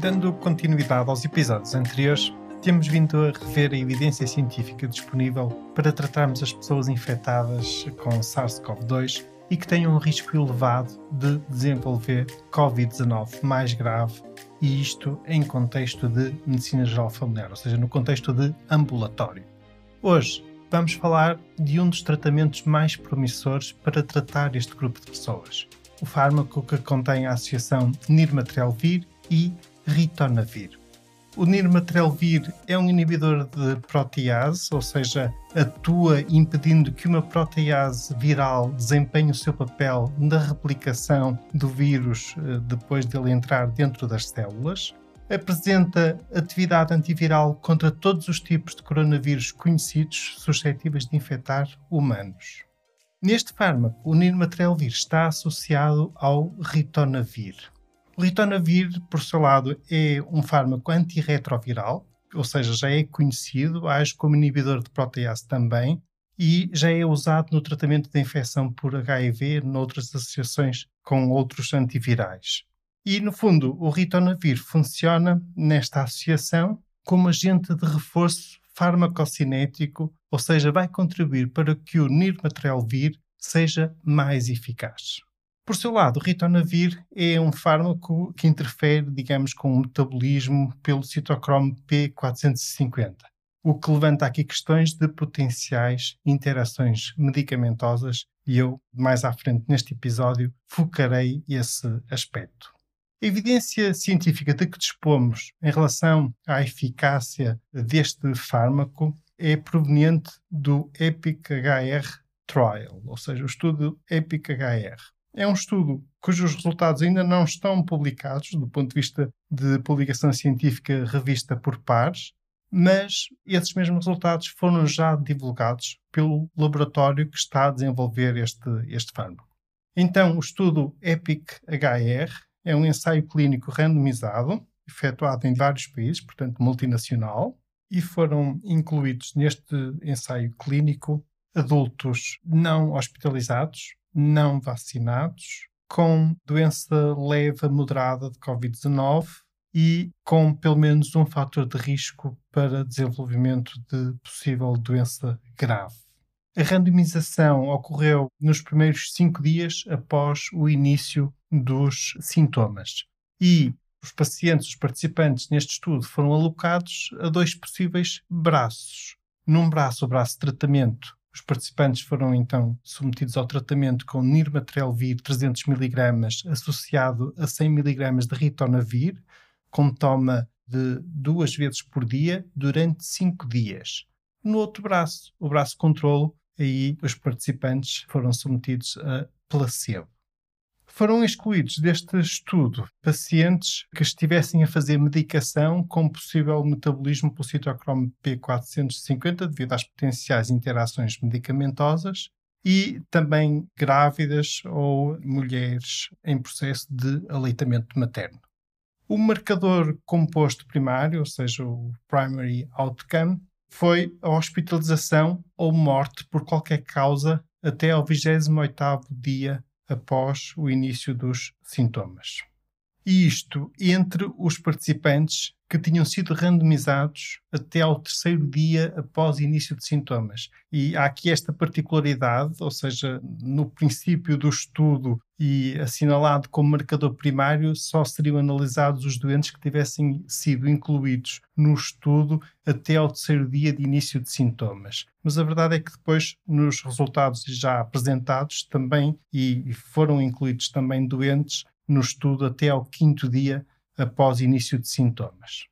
Dando continuidade aos episódios anteriores, temos vindo a rever a evidência científica disponível para tratarmos as pessoas infectadas com SARS-CoV-2 e que tenham um risco elevado de desenvolver Covid-19 mais grave, e isto em contexto de medicina geral familiar, ou seja, no contexto de ambulatório. Hoje vamos falar de um dos tratamentos mais promissores para tratar este grupo de pessoas, o fármaco que contém a associação nirmatrelvir e ritonavir. O nirmatrelvir é um inibidor de protease, ou seja, atua impedindo que uma protease viral desempenhe o seu papel na replicação do vírus eh, depois dele entrar dentro das células. Apresenta atividade antiviral contra todos os tipos de coronavírus conhecidos suscetíveis de infectar humanos. Neste fármaco, o nirmatrelvir está associado ao ritonavir. O ritonavir, por seu lado, é um fármaco antirretroviral, ou seja, já é conhecido, age como inibidor de protease também, e já é usado no tratamento da infecção por HIV, noutras associações com outros antivirais. E, no fundo, o ritonavir funciona nesta associação como agente de reforço farmacocinético, ou seja, vai contribuir para que o nirmatrelvir seja mais eficaz. Por seu lado, o ritonavir é um fármaco que interfere, digamos, com o metabolismo pelo citocromo P450, o que levanta aqui questões de potenciais interações medicamentosas e eu, mais à frente neste episódio, focarei esse aspecto. A evidência científica de que dispomos em relação à eficácia deste fármaco é proveniente do EPIC-HR Trial, ou seja, o estudo EPIC-HR. É um estudo cujos resultados ainda não estão publicados do ponto de vista de publicação científica revista por pares, mas esses mesmos resultados foram já divulgados pelo laboratório que está a desenvolver este, este fármaco. Então, o estudo EPIC-HR é um ensaio clínico randomizado, efetuado em vários países, portanto multinacional, e foram incluídos neste ensaio clínico adultos não hospitalizados, não vacinados, com doença leve a moderada de Covid-19 e com pelo menos um fator de risco para desenvolvimento de possível doença grave. A randomização ocorreu nos primeiros cinco dias após o início dos sintomas. E os pacientes, os participantes neste estudo, foram alocados a dois possíveis braços. Num braço, o braço de tratamento, os participantes foram então submetidos ao tratamento com nirmatrelvir 300 mg associado a 100 mg de ritonavir, com toma de duas vezes por dia durante cinco dias. No outro braço, o braço controlo, aí os participantes foram submetidos a placebo foram excluídos deste estudo pacientes que estivessem a fazer medicação com possível metabolismo pelo citocromo P450 devido às potenciais interações medicamentosas e também grávidas ou mulheres em processo de aleitamento materno. O marcador composto primário, ou seja, o primary outcome, foi a hospitalização ou morte por qualquer causa até ao 28º dia após o início dos sintomas. E isto entre os participantes que tinham sido randomizados até ao terceiro dia após início de sintomas. E há aqui esta particularidade, ou seja, no princípio do estudo e assinalado como marcador primário, só seriam analisados os doentes que tivessem sido incluídos no estudo até ao terceiro dia de início de sintomas. Mas a verdade é que depois, nos resultados já apresentados, também e foram incluídos também doentes no estudo até ao quinto dia após início de sintomas.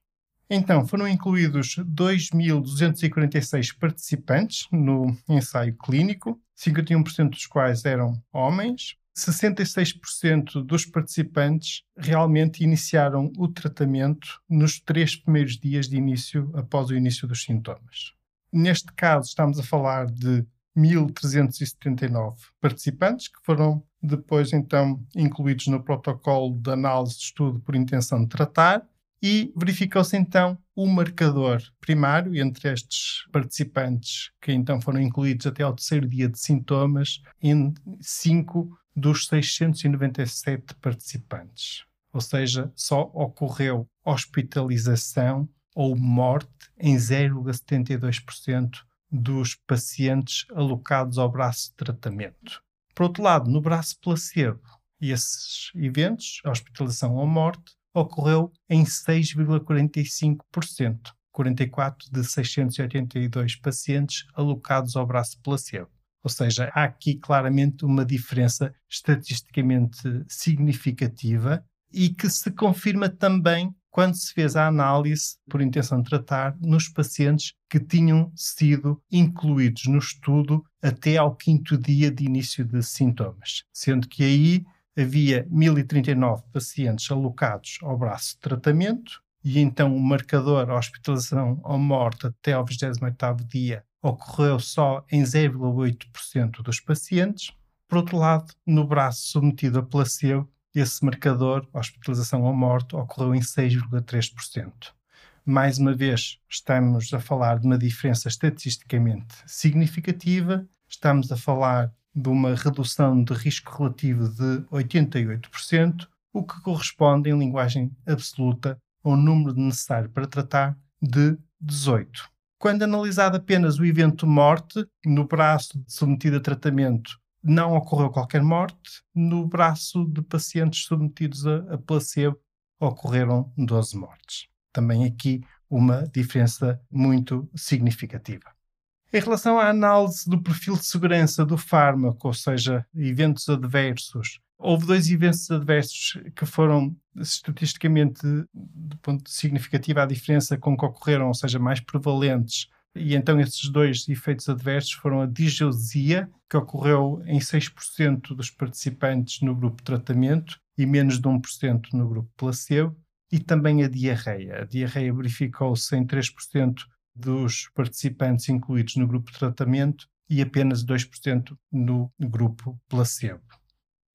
Então, foram incluídos 2.246 participantes no ensaio clínico, 51% dos quais eram homens, 66% dos participantes realmente iniciaram o tratamento nos três primeiros dias de início, após o início dos sintomas. Neste caso, estamos a falar de 1.379 participantes que foram depois então incluídos no protocolo de análise de estudo por intenção de tratar e verificou-se então o marcador primário entre estes participantes que então foram incluídos até ao terceiro dia de sintomas em 5 dos 697 participantes. Ou seja, só ocorreu hospitalização ou morte em 0,72% dos pacientes alocados ao braço de tratamento. Por outro lado, no braço placebo, esses eventos, a hospitalização ou morte, ocorreu em 6,45%, 44 de 682 pacientes alocados ao braço placebo. Ou seja, há aqui claramente uma diferença estatisticamente significativa e que se confirma também quando se fez a análise por intenção de tratar nos pacientes que tinham sido incluídos no estudo até ao quinto dia de início de sintomas, sendo que aí havia 1039 pacientes alocados ao braço de tratamento e então o marcador hospitalização ou morte até ao 28º dia ocorreu só em 0,8% dos pacientes. Por outro lado, no braço submetido a placebo, esse marcador, hospitalização ou morte, ocorreu em 6,3%. Mais uma vez, estamos a falar de uma diferença estatisticamente significativa, estamos a falar de uma redução de risco relativo de 88%, o que corresponde, em linguagem absoluta, ao número necessário para tratar de 18. Quando analisado apenas o evento morte, no braço submetido a tratamento não ocorreu qualquer morte. No braço de pacientes submetidos a, a placebo, ocorreram 12 mortes. Também aqui uma diferença muito significativa. Em relação à análise do perfil de segurança do fármaco, ou seja, eventos adversos, houve dois eventos adversos que foram estatisticamente, do ponto significativo, a diferença com que ocorreram, ou seja, mais prevalentes e então esses dois efeitos adversos foram a digeusia, que ocorreu em 6% dos participantes no grupo tratamento e menos de 1% no grupo placebo, e também a diarreia. A diarreia verificou-se em 3% dos participantes incluídos no grupo tratamento e apenas 2% no grupo placebo.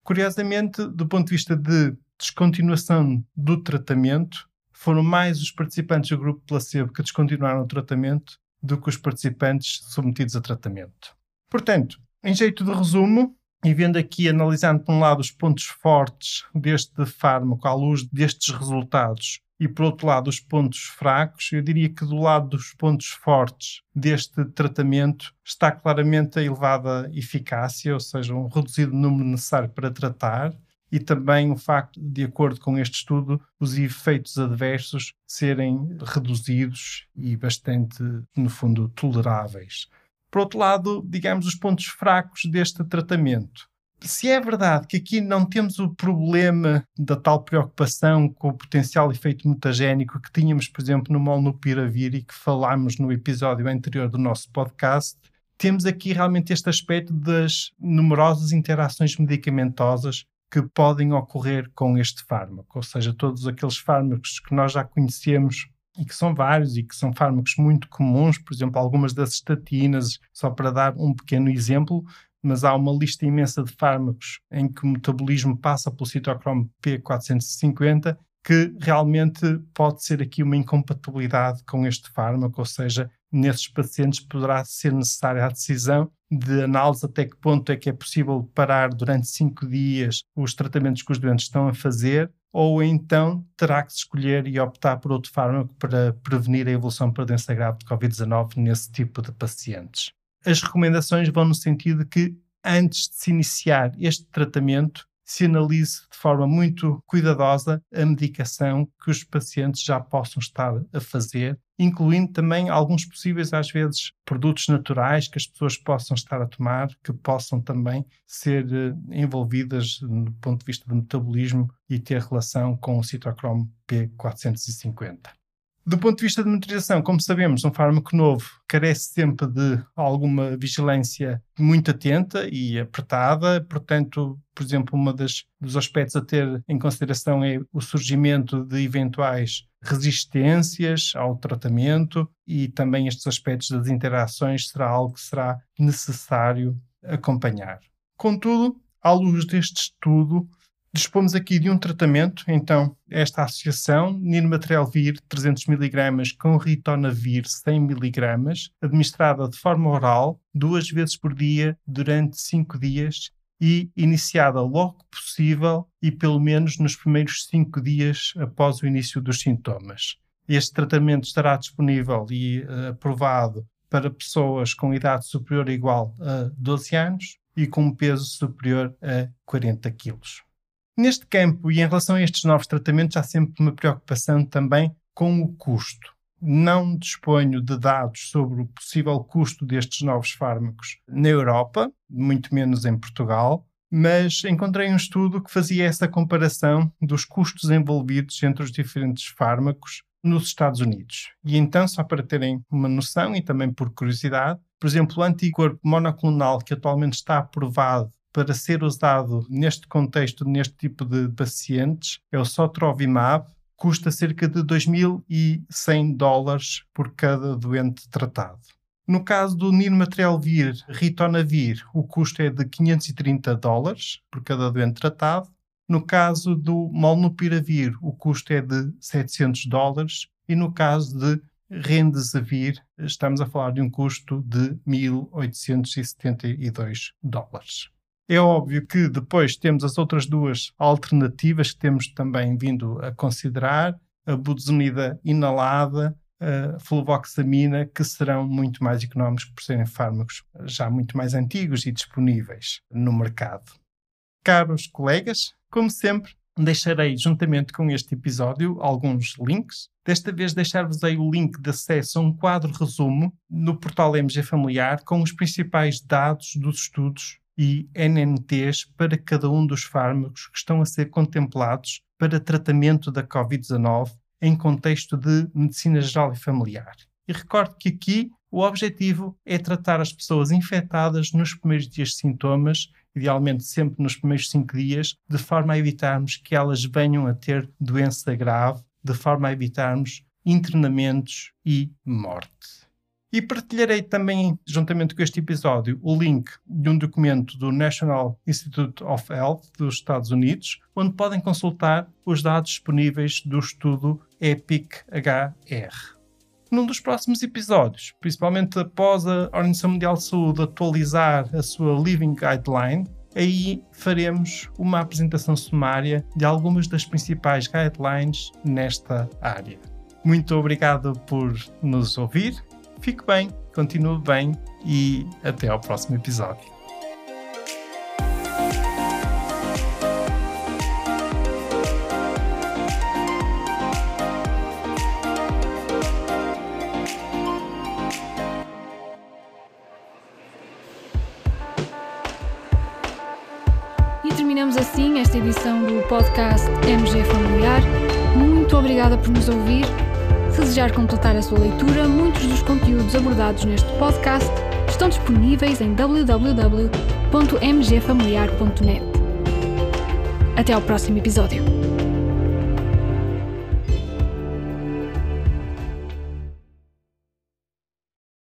Curiosamente, do ponto de vista de descontinuação do tratamento, foram mais os participantes do grupo placebo que descontinuaram o tratamento do que os participantes submetidos a tratamento. Portanto, em jeito de resumo, e vendo aqui, analisando por um lado os pontos fortes deste fármaco à luz destes resultados e por outro lado os pontos fracos, eu diria que do lado dos pontos fortes deste tratamento está claramente a elevada eficácia, ou seja, um reduzido número necessário para tratar, e também o facto, de acordo com este estudo, os efeitos adversos serem reduzidos e bastante, no fundo, toleráveis. Por outro lado, digamos os pontos fracos deste tratamento. Se é verdade que aqui não temos o problema da tal preocupação com o potencial efeito mutagénico que tínhamos, por exemplo, no molnupiravir e que falámos no episódio anterior do nosso podcast, temos aqui realmente este aspecto das numerosas interações medicamentosas que podem ocorrer com este fármaco, ou seja, todos aqueles fármacos que nós já conhecemos e que são vários e que são fármacos muito comuns, por exemplo, algumas das estatinas, só para dar um pequeno exemplo, mas há uma lista imensa de fármacos em que o metabolismo passa pelo citocromo P450 que realmente pode ser aqui uma incompatibilidade com este fármaco, ou seja, nesses pacientes poderá ser necessária a decisão de análise até que ponto é que é possível parar durante cinco dias os tratamentos que os doentes estão a fazer, ou então terá que escolher e optar por outro fármaco para prevenir a evolução para doença grave de Covid-19 nesse tipo de pacientes. As recomendações vão no sentido de que antes de se iniciar este tratamento, se analise de forma muito cuidadosa a medicação que os pacientes já possam estar a fazer, incluindo também alguns possíveis, às vezes, produtos naturais que as pessoas possam estar a tomar, que possam também ser uh, envolvidas no ponto de vista do metabolismo e ter relação com o citocromo P450. Do ponto de vista de monitorização, como sabemos, um fármaco novo carece sempre de alguma vigilância muito atenta e apertada, portanto, por exemplo, um dos aspectos a ter em consideração é o surgimento de eventuais resistências ao tratamento e também estes aspectos das interações será algo que será necessário acompanhar. Contudo, à luz deste estudo, Dispomos aqui de um tratamento, então, esta associação, Nirmatrelvir 300mg com Ritonavir 100mg, administrada de forma oral, duas vezes por dia, durante 5 dias e iniciada logo possível e pelo menos nos primeiros 5 dias após o início dos sintomas. Este tratamento estará disponível e uh, aprovado para pessoas com idade superior ou igual a 12 anos e com peso superior a 40 quilos. Neste campo e em relação a estes novos tratamentos, há sempre uma preocupação também com o custo. Não disponho de dados sobre o possível custo destes novos fármacos na Europa, muito menos em Portugal, mas encontrei um estudo que fazia essa comparação dos custos envolvidos entre os diferentes fármacos nos Estados Unidos. E então, só para terem uma noção e também por curiosidade, por exemplo, o anticorpo monoclonal que atualmente está aprovado para ser usado neste contexto, neste tipo de pacientes, é o Sotrovimab, custa cerca de 2.100 dólares por cada doente tratado. No caso do Nirmatrelvir Ritonavir, o custo é de 530 dólares por cada doente tratado. No caso do Molnupiravir, o custo é de 700 dólares. E no caso de Remdesivir, estamos a falar de um custo de 1.872 dólares. É óbvio que depois temos as outras duas alternativas que temos também vindo a considerar, a budesonida inalada, a fluvoxamina, que serão muito mais económicos por serem fármacos já muito mais antigos e disponíveis no mercado. Caros colegas, como sempre, deixarei juntamente com este episódio alguns links. Desta vez deixar-vos-ei o link de acesso a um quadro resumo no portal MG Familiar com os principais dados dos estudos e NNTs para cada um dos fármacos que estão a ser contemplados para tratamento da Covid-19 em contexto de medicina geral e familiar. E recordo que aqui o objetivo é tratar as pessoas infectadas nos primeiros dias de sintomas, idealmente sempre nos primeiros cinco dias, de forma a evitarmos que elas venham a ter doença grave, de forma a evitarmos internamentos e morte. E partilharei também, juntamente com este episódio, o link de um documento do National Institute of Health dos Estados Unidos, onde podem consultar os dados disponíveis do estudo EPIC-HR. Num dos próximos episódios, principalmente após a Organização Mundial de Saúde atualizar a sua Living Guideline, aí faremos uma apresentação sumária de algumas das principais guidelines nesta área. Muito obrigado por nos ouvir Fique bem, continue bem e até ao próximo episódio. E terminamos assim esta edição do podcast MG Familiar. Muito obrigada por nos ouvir se desejar completar a sua leitura, muitos dos conteúdos abordados neste podcast estão disponíveis em www.mgfamiliar.net. Até ao próximo episódio.